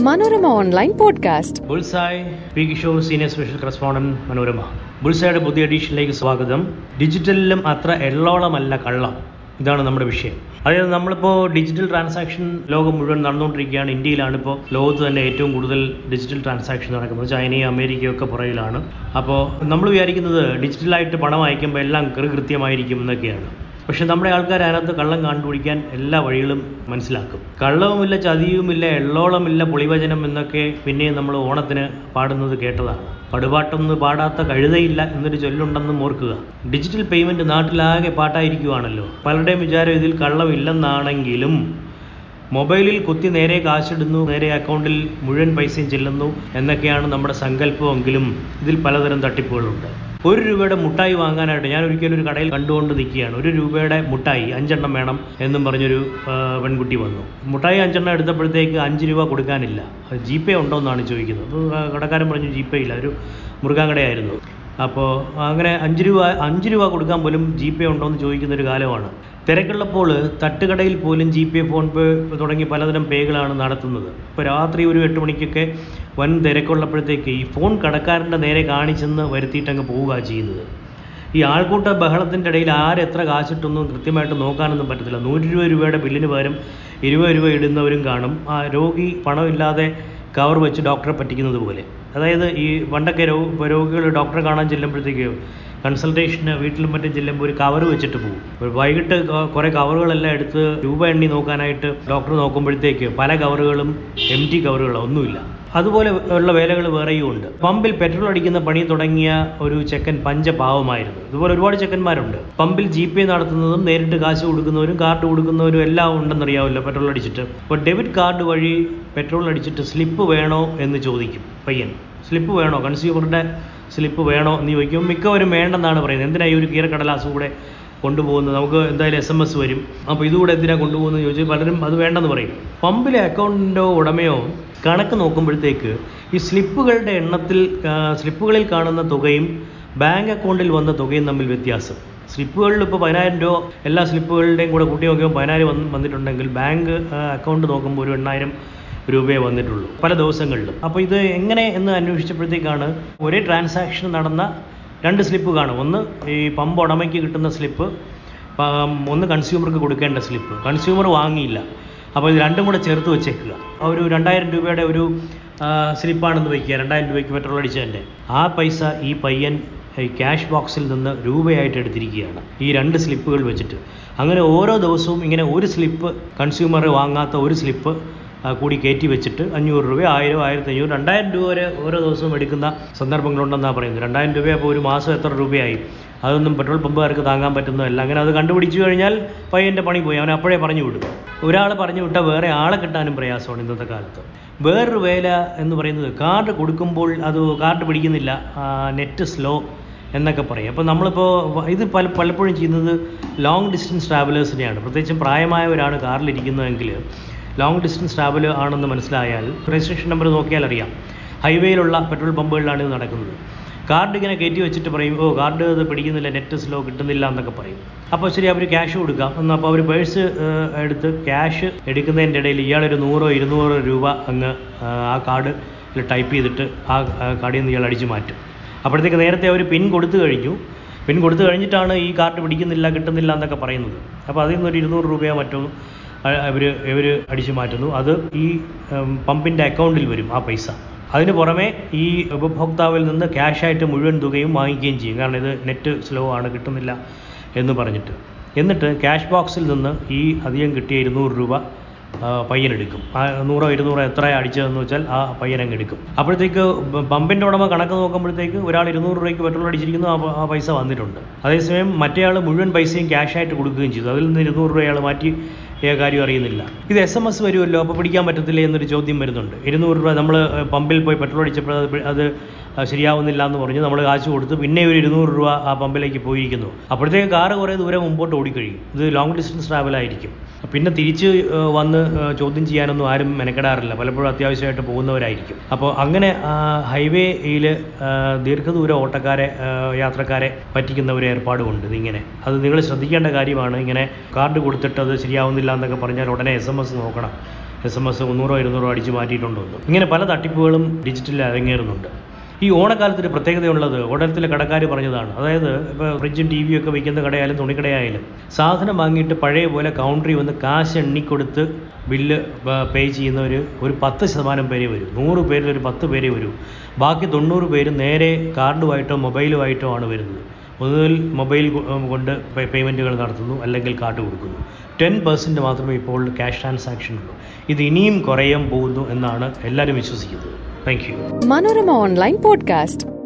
Manorama online podcast. Bullseye P Kishore senior special correspondent Manorama. ബുൾസായുടെ പുതിയ എഡീഷനിലേക്ക് സ്വാഗതം. ഡിജിറ്റലിലും അത്ര എള്ളോളമല്ല കള്ളം. ഇതാണ് നമ്മുടെ വിഷയം. അതായത് നമ്മളിപ്പോൾ ഡിജിറ്റൽ ട്രാൻസാക്ഷൻ ലോകം മുഴുവൻ നടന്നുകൊണ്ടിരിക്കുകയാണ്. ഇന്ത്യയിലാണ് ഇപ്പോൾ ലോകത്ത് തന്നെ ഏറ്റവും കൂടുതൽ ഡിജിറ്റൽ ട്രാൻസാക്ഷൻ നടക്കുന്നത്. ചൈനയും അമേരിക്കയും ഒക്കെ പുറകിലാണ്. അപ്പോൾ നമ്മൾ വിചാരിക്കുന്നത് ഡിജിറ്റലായിട്ട് പണം അയക്കുമ്പോൾ എല്ലാം കൃത്യമായിരിക്കും എന്നൊക്കെയാണ്. പക്ഷെ നമ്മുടെ ആൾക്കാർ അതിനകത്ത് കള്ളം കണ്ടുപിടിക്കാൻ എല്ലാ വഴികളും മനസ്സിലാക്കും. കള്ളവുമില്ല ചതിയുമില്ല എള്ളോളമില്ല പൊളിവചനം എന്നൊക്കെ പിന്നെയും നമ്മൾ ഓണത്തിന് പാടുന്നത് കേട്ടതാണ്. പടുപാട്ടൊന്ന് പാടാത്ത കഴുതയില്ല എന്നൊരു ചൊല്ലുണ്ടെന്നും ഓർക്കുക. ഡിജിറ്റൽ പേയ്മെന്റ് നാട്ടിലാകെ പാട്ടായിരിക്കുവാണല്ലോ. പലരുടെയും വിചാരം ഇതിൽ കള്ളമില്ലെന്നാണെങ്കിലും മൊബൈലിൽ കുത്തി നേരെ കാശിടുന്നു നേരെ അക്കൗണ്ടിൽ മുഴുവൻ പൈസയും ചെല്ലുന്നു എന്നൊക്കെയാണ് നമ്മുടെ സങ്കല്പമെങ്കിലും ഇതിൽ പലതരം തട്ടിപ്പുകളുണ്ട്. ഒരു രൂപയുടെ മുട്ടായി വാങ്ങാനായിട്ട് ഞാൻ ഒരിക്കലും ഒരു കടയിൽ കണ്ടുകൊണ്ട് നിൽക്കുകയാണ്. ഒരു രൂപയുടെ മുട്ടായി അഞ്ചെണ്ണം വേണം എന്നും പറഞ്ഞൊരു പെൺകുട്ടി വന്നു. മുട്ടായി അഞ്ചെണ്ണം എടുത്തപ്പോഴത്തേക്ക് അഞ്ച് രൂപ കൊടുക്കാനില്ല. ജി പേ ഉണ്ടോ എന്നാണ് ചോദിക്കുന്നത്. അപ്പോൾ കടക്കാരൻ പറഞ്ഞു ജി പേ ഇല്ല. ഒരു മുറുകാൻ കടയായിരുന്നു. അപ്പോൾ അങ്ങനെ അഞ്ച് രൂപ അഞ്ച് രൂപ കൊടുക്കാൻ പോലും ജി പേ ഉണ്ടോ എന്ന് ചോദിക്കുന്ന ഒരു കാലമാണ്. തിരക്കുള്ളപ്പോൾ തട്ടുകടയിൽ പോലും ജി പേ ഫോൺ പേ തുടങ്ങി പലതരം പേകളാണ് നടത്തുന്നത്. ഇപ്പോൾ രാത്രി ഒരു എട്ട് മണിക്കൊക്കെ വൻ തിരക്കുള്ളപ്പോഴത്തേക്ക് ഈ ഫോൺ കടക്കാരന്റെ നേരെ കാണിച്ചെന്ന് വരുത്തിയിട്ട് അങ്ങ് പോവുക ചെയ്യുന്നത്. ഈ ആൾക്കൂട്ട ബഹളത്തിന്റെ ഇടയിൽ ആരെത്ര കാശിട്ടൊന്നും കൃത്യമായിട്ട് നോക്കാനൊന്നും പറ്റത്തില്ല. നൂറ്റി രൂപ രൂപയുടെ ബില്ലിന് പകരം ഇരുപത് രൂപ ഇടുന്നവരും കാണും. ആ രോഗി പണമില്ലാതെ കവർ വെച്ച് ഡോക്ടറെ പറ്റിക്കുന്നത് പോലെ. അതായത് ഈ പണ്ടൊക്കെ രോഗികൾ ഡോക്ടറെ കാണാൻ ചെല്ലുമ്പോഴത്തേക്ക് കൺസൾട്ടേഷന് വീട്ടിലും മറ്റും ചെല്ലുമ്പോൾ ഒരു കവർ വെച്ചിട്ട് പോകും വൈകിട്ട് കുറേ കവറുകളെല്ലാം എടുത്ത് രൂപ എണ്ണി നോക്കാനായിട്ട് ഡോക്ടർ നോക്കുമ്പോഴത്തേക്ക് പല കവറുകളും എം ടി കവറുകളോ ഒന്നുമില്ല. അതുപോലെ ഉള്ള വേലകൾ വേറെയും ഉണ്ട് പമ്പിൽ പെട്രോൾ അടിക്കുന്ന പണി തുടങ്ങിയ ഒരു ചെക്കൻ പഞ്ചപാവമായിരുന്നു. ഇതുപോലെ ഒരുപാട് ചെക്കന്മാരുണ്ട്. പമ്പിൽ ജി പേ നടത്തുന്നതും നേരിട്ട് കാശ് കൊടുക്കുന്നവരും കാർഡ് കൊടുക്കുന്നവരും എല്ലാം ഉണ്ടെന്നറിയാമല്ലോ പെട്രോൾ അടിച്ചിട്ട്. അപ്പോൾ ഡെബിറ്റ് കാർഡ് വഴി പെട്രോൾ അടിച്ചിട്ട് സ്ലിപ്പ് വേണോ എന്ന് ചോദിക്കും പയ്യൻ. സ്ലിപ്പ് വേണോ? കൺസ്യൂമറുടെ സ്ലിപ്പ് വേണോ എന്ന് ചോദിക്കും. മിക്കവരും വേണ്ടെന്നാണ് പറയുന്നത്. എന്തിനാ ഈ ഒരു കീറക്കടലാസും കൂടെ കൊണ്ടുപോകുന്നത്? നമുക്ക് എന്തായാലും എസ് എം എസ് വരും. അപ്പോൾ ഇതുകൂടെ എന്തിനാണ് കൊണ്ടുപോകുന്നത് ചോദിച്ചാൽ പലരും അത് വേണ്ടെന്ന് പറയും. പമ്പിലെ അക്കൗണ്ടിന്റെ ഉടമയോ കണക്ക് നോക്കുമ്പോഴത്തേക്ക് ഈ സ്ലിപ്പുകളുടെ എണ്ണത്തിൽ സ്ലിപ്പുകളിൽ കാണുന്ന തുകയും ബാങ്ക് അക്കൗണ്ടിൽ വന്ന തുകയും തമ്മിൽ വ്യത്യാസം. സ്ലിപ്പുകളിൽ ഇപ്പോൾ പതിനായിരം രൂപ എല്ലാ സ്ലിപ്പുകളുടെയും കൂടെ കൂട്ടി നോക്കിയാൽ പതിനായിരം വന്ന് വന്നിട്ടുണ്ടെങ്കിൽ ബാങ്ക് അക്കൗണ്ട് നോക്കുമ്പോൾ ഒരു എണ്ണായിരം രൂപയെ വന്നിട്ടുള്ളൂ പല ദിവസങ്ങളിലും. അപ്പോൾ ഇത് എങ്ങനെ എന്ന് അന്വേഷിച്ചപ്പോഴത്തേക്കാണ് ഒരേ ട്രാൻസാക്ഷൻ നടന്ന രണ്ട് സ്ലിപ്പ് കാണും. ഒന്ന് ഈ പമ്പ് ഉടമയ്ക്ക് കിട്ടുന്ന സ്ലിപ്പ് ഒന്ന് കൺസ്യൂമർക്ക് കൊടുക്കേണ്ട സ്ലിപ്പ്. കൺസ്യൂമർ വാങ്ങിയില്ല. അപ്പോൾ ഇത് രണ്ടും കൂടെ ചേർത്ത് വെച്ചേക്കുക. ഒരു രണ്ടായിരം രൂപയുടെ ഒരു സ്ലിപ്പാണെന്ന് വയ്ക്കുക രണ്ടായിരം രൂപയ്ക്ക് പെട്രോൾ അടിച്ചതിന്റെ ആ പൈസ ഈ പയ്യൻ ഈ ക്യാഷ് ബോക്സിൽ നിന്ന് രൂപയായിട്ട് എടുത്തിരിക്കുകയാണ്. ഈ രണ്ട് സ്ലിപ്പുകൾ വെച്ചിട്ട്. അങ്ങനെ ഓരോ ദിവസവും ഇങ്ങനെ ഒരു സ്ലിപ്പ് കൺസ്യൂമർ വാങ്ങാത്ത ഒരു സ്ലിപ്പ് കൂടി കയറ്റി വെച്ചിട്ട് അഞ്ഞൂറ് രൂപ ആയിരം ആയിരത്തി അഞ്ഞൂറ് രണ്ടായിരം രൂപ വരെ ഓരോ ദിവസവും എടുക്കുന്ന സന്ദർഭങ്ങളുണ്ടെന്നാണ് പറയുന്നത്. രണ്ടായിരം രൂപ അപ്പോൾ ഒരു മാസം എത്ര രൂപയായി? അതൊന്നും പെട്രോൾ പമ്പുകാർക്ക് താങ്ങാൻ പറ്റുന്നതല്ല. അങ്ങനെ അത് കണ്ടുപിടിച്ചു കഴിഞ്ഞാൽ പയ്യന്റെ പണി പോയി. അവൻ അപ്പോഴേ പറഞ്ഞു വിടും. ഒരാൾ പറഞ്ഞു വിട്ടാൽ വേറെ ആളെ കിട്ടാനും പ്രയാസമാണ് ഇന്നത്തെ കാലത്ത്. വേറൊരു വേല എന്ന് പറയുന്നത് കാർഡ് കൊടുക്കുമ്പോൾ അത് കാർഡ് പിടിക്കുന്നില്ല. നെറ്റ് സ്ലോ എന്നൊക്കെ പറയും. അപ്പോൾ നമ്മളിപ്പോൾ ഇത് പല പലപ്പോഴും ചെയ്യുന്നത് ലോങ് ഡിസ്റ്റൻസ് ട്രാവലേഴ്സിനെയാണ് പ്രത്യേകിച്ചും പ്രായമായവരാണ് കാറിലിരിക്കുന്നതെങ്കിൽ ലോങ് ഡിസ്റ്റൻസ് ട്രാവൽ ആണെന്ന് മനസ്സിലായാൽ രജിസ്ട്രേഷൻ നമ്പർ നോക്കിയാൽ അറിയാം. ഹൈവേയിലുള്ള പെട്രോൾ പമ്പുകളിലാണ് ഇത് നടക്കുന്നത്. കാർഡ് ഇങ്ങനെ കയറ്റി വെച്ചിട്ട് പറയും ഓ കാർഡ് അത് പിടിക്കുന്നില്ല നെറ്റ് സ്ലോ കിട്ടുന്നില്ല എന്നൊക്കെ പറയും. അപ്പോൾ ശരി അവർ ക്യാഷ് കൊടുക്കാം എന്നാൽ അപ്പോൾ അവർ പേഴ്സ് എടുത്ത് ക്യാഷ് എടുക്കുന്നതിന്റെ ഇടയിൽ ഇയാളൊരു നൂറോ ഇരുന്നൂറോ രൂപ അങ്ങ് ആ, കാർഡ് ടൈപ്പ് ചെയ്തിട്ട് ആ കാർഡിൽ നിന്ന് ഇയാൾ അടിച്ചു മാറ്റും. അപ്പോഴത്തേക്ക് നേരത്തെ അവർ പിൻ കൊടുത്തു കഴിഞ്ഞു. പിൻ കൊടുത്തു കഴിഞ്ഞിട്ടാണ് ഈ കാർഡ് പിടിക്കുന്നില്ല കിട്ടുന്നില്ല എന്നൊക്കെ പറയുന്നത്. അപ്പോൾ അതിൽ നിന്നൊരു ഇരുന്നൂറ് രൂപയോ മറ്റോ അവർ ഇവർ അടിച്ചു മാറ്റുന്നു. അത് ഈ പമ്പിന്റെ അക്കൗണ്ടിൽ വരും ആ പൈസ. അതിന് പുറമെ ഈ ഉപഭോക്താവിൽ നിന്ന് ക്യാഷായിട്ട് മുഴുവൻ തുകയും വാങ്ങിക്കുകയും ചെയ്യും. കാരണം ഇത് നെറ്റ് സ്ലോ ആണ് കിട്ടുന്നില്ല എന്ന് പറഞ്ഞിട്ട്. എന്നിട്ട് ക്യാഷ് ബോക്സിൽ നിന്ന് ഈ അധികം കിട്ടിയ ഇരുന്നൂറ് രൂപ പയ്യനെടുക്കും ആ നൂറോ ഇരുന്നൂറോ എത്ര അടിച്ചതെന്ന് വെച്ചാൽ ആ പയ്യനങ്ങ് എടുക്കും. അപ്പോഴത്തേക്ക് പമ്പിന്റെ ഉടമ കണക്ക് നോക്കുമ്പോഴത്തേക്ക് ഒരാൾ ഇരുന്നൂറ് രൂപയ്ക്ക് പെട്രോൾ അടിച്ചിരിക്കുന്നു ആ പൈസ വന്നിട്ടുണ്ട്. അതേസമയം മറ്റേയാൾ മുഴുവൻ പൈസയും ക്യാഷായിട്ട് കൊടുക്കുകയും ചെയ്തു. അതിൽ നിന്ന് ഇരുന്നൂറ് രൂപ മാറ്റി ഏ കാര്യം അറിയുന്നില്ല. ഇത് എസ് എം എസ് വരുമല്ലോ? അപ്പോൾ പിടിക്കാൻ പറ്റത്തില്ലേ എന്നൊരു ചോദ്യം വരുന്നുണ്ട്. ഇരുന്നൂറ് രൂപ നമ്മൾ പമ്പിൽ പോയി പെട്രോൾ അടിച്ചപ്പോൾ അത് ശരിയാവുന്നില്ല എന്ന് പറഞ്ഞ്. നമ്മൾ കാശ് കൊടുത്ത് പിന്നെ ഒരു ഇരുന്നൂറ് രൂപ ആ പമ്പിലേക്ക് പോയിരിക്കുന്നു. അപ്പോഴത്തേക്ക് കാറ് കുറേ ദൂരം മുമ്പോട്ട് ഓടിക്കഴിയും. ഇത് ലോങ് ഡിസ്റ്റൻസ് ട്രാവൽ ആയിരിക്കും. പിന്നെ തിരിച്ച് വന്ന് ചോദ്യം ചെയ്യാനൊന്നും ആരും മെനക്കെടാറില്ല. പലപ്പോഴും അത്യാവശ്യമായിട്ട് പോകുന്നവരായിരിക്കും. അപ്പോൾ അങ്ങനെ ഹൈവേയിൽ ദീർഘദൂര ഓട്ടക്കാരെ യാത്രക്കാരെ പറ്റിക്കുന്ന ഒരു ഏർപ്പാടുമുണ്ട് ഇതിങ്ങനെ. അത് നിങ്ങൾ ശ്രദ്ധിക്കേണ്ട കാര്യമാണ്. ഇങ്ങനെ കാർഡ് കൊടുത്തിട്ട് അത് ശരിയാവുന്നില്ല എന്നൊക്കെ പറഞ്ഞാൽ ഉടനെ എസ് എം എസ് നോക്കണം. എസ് എം എസ് മുന്നൂറോ ഇരുന്നൂറോ അടിച്ച് മാറ്റിയിട്ടുണ്ടോ ഇങ്ങനെ പല തട്ടിപ്പുകളും ഡിജിറ്റലിൽ അരങ്ങേറുന്നുണ്ട്. ഈ ഓണക്കാലത്ത് ഒരു പ്രത്യേകതയുള്ളത് ഓണത്തിലെ കടക്കാർ പറഞ്ഞതാണ്. അതായത് ഇപ്പോൾ ഫ്രിഡ്ജും ടി വിയും ഒക്കെ വയ്ക്കുന്ന കടയായാലും തുണിക്കടയായാലും സാധനം വാങ്ങിയിട്ട് പഴയ പോലെ കൗണ്ടറിൽ വന്ന് കാശ് എണ്ണിക്കൊടുത്ത് ബില്ല് പേ ചെയ്യുന്നവർ ഒരു പത്ത് ശതമാനം പേരെ വരും. നൂറ് പേരിൽ ഒരു പത്ത് പേരെ വരും. ബാക്കി തൊണ്ണൂറ് പേര് നേരെ കാർഡുമായിട്ടോ മൊബൈലുമായിട്ടോ ആണ് വരുന്നത്. ഒന്നുകിൽ മൊബൈൽ കൊണ്ട് പേയ്മെന്റുകൾ നടത്തുന്നു അല്ലെങ്കിൽ കാർഡ് കൊടുക്കുന്നു. ടെൻ പെർസെന്റ് മാത്രമേ ഇപ്പോൾ ക്യാഷ് ട്രാൻസാക്ഷൻ ഉള്ളൂ. ഇത് ഇനിയും കുറയാൻ പോകുന്നു എന്നാണ് എല്ലാവരും വിശ്വസിക്കുന്നത്. Thank you Manorama online podcast.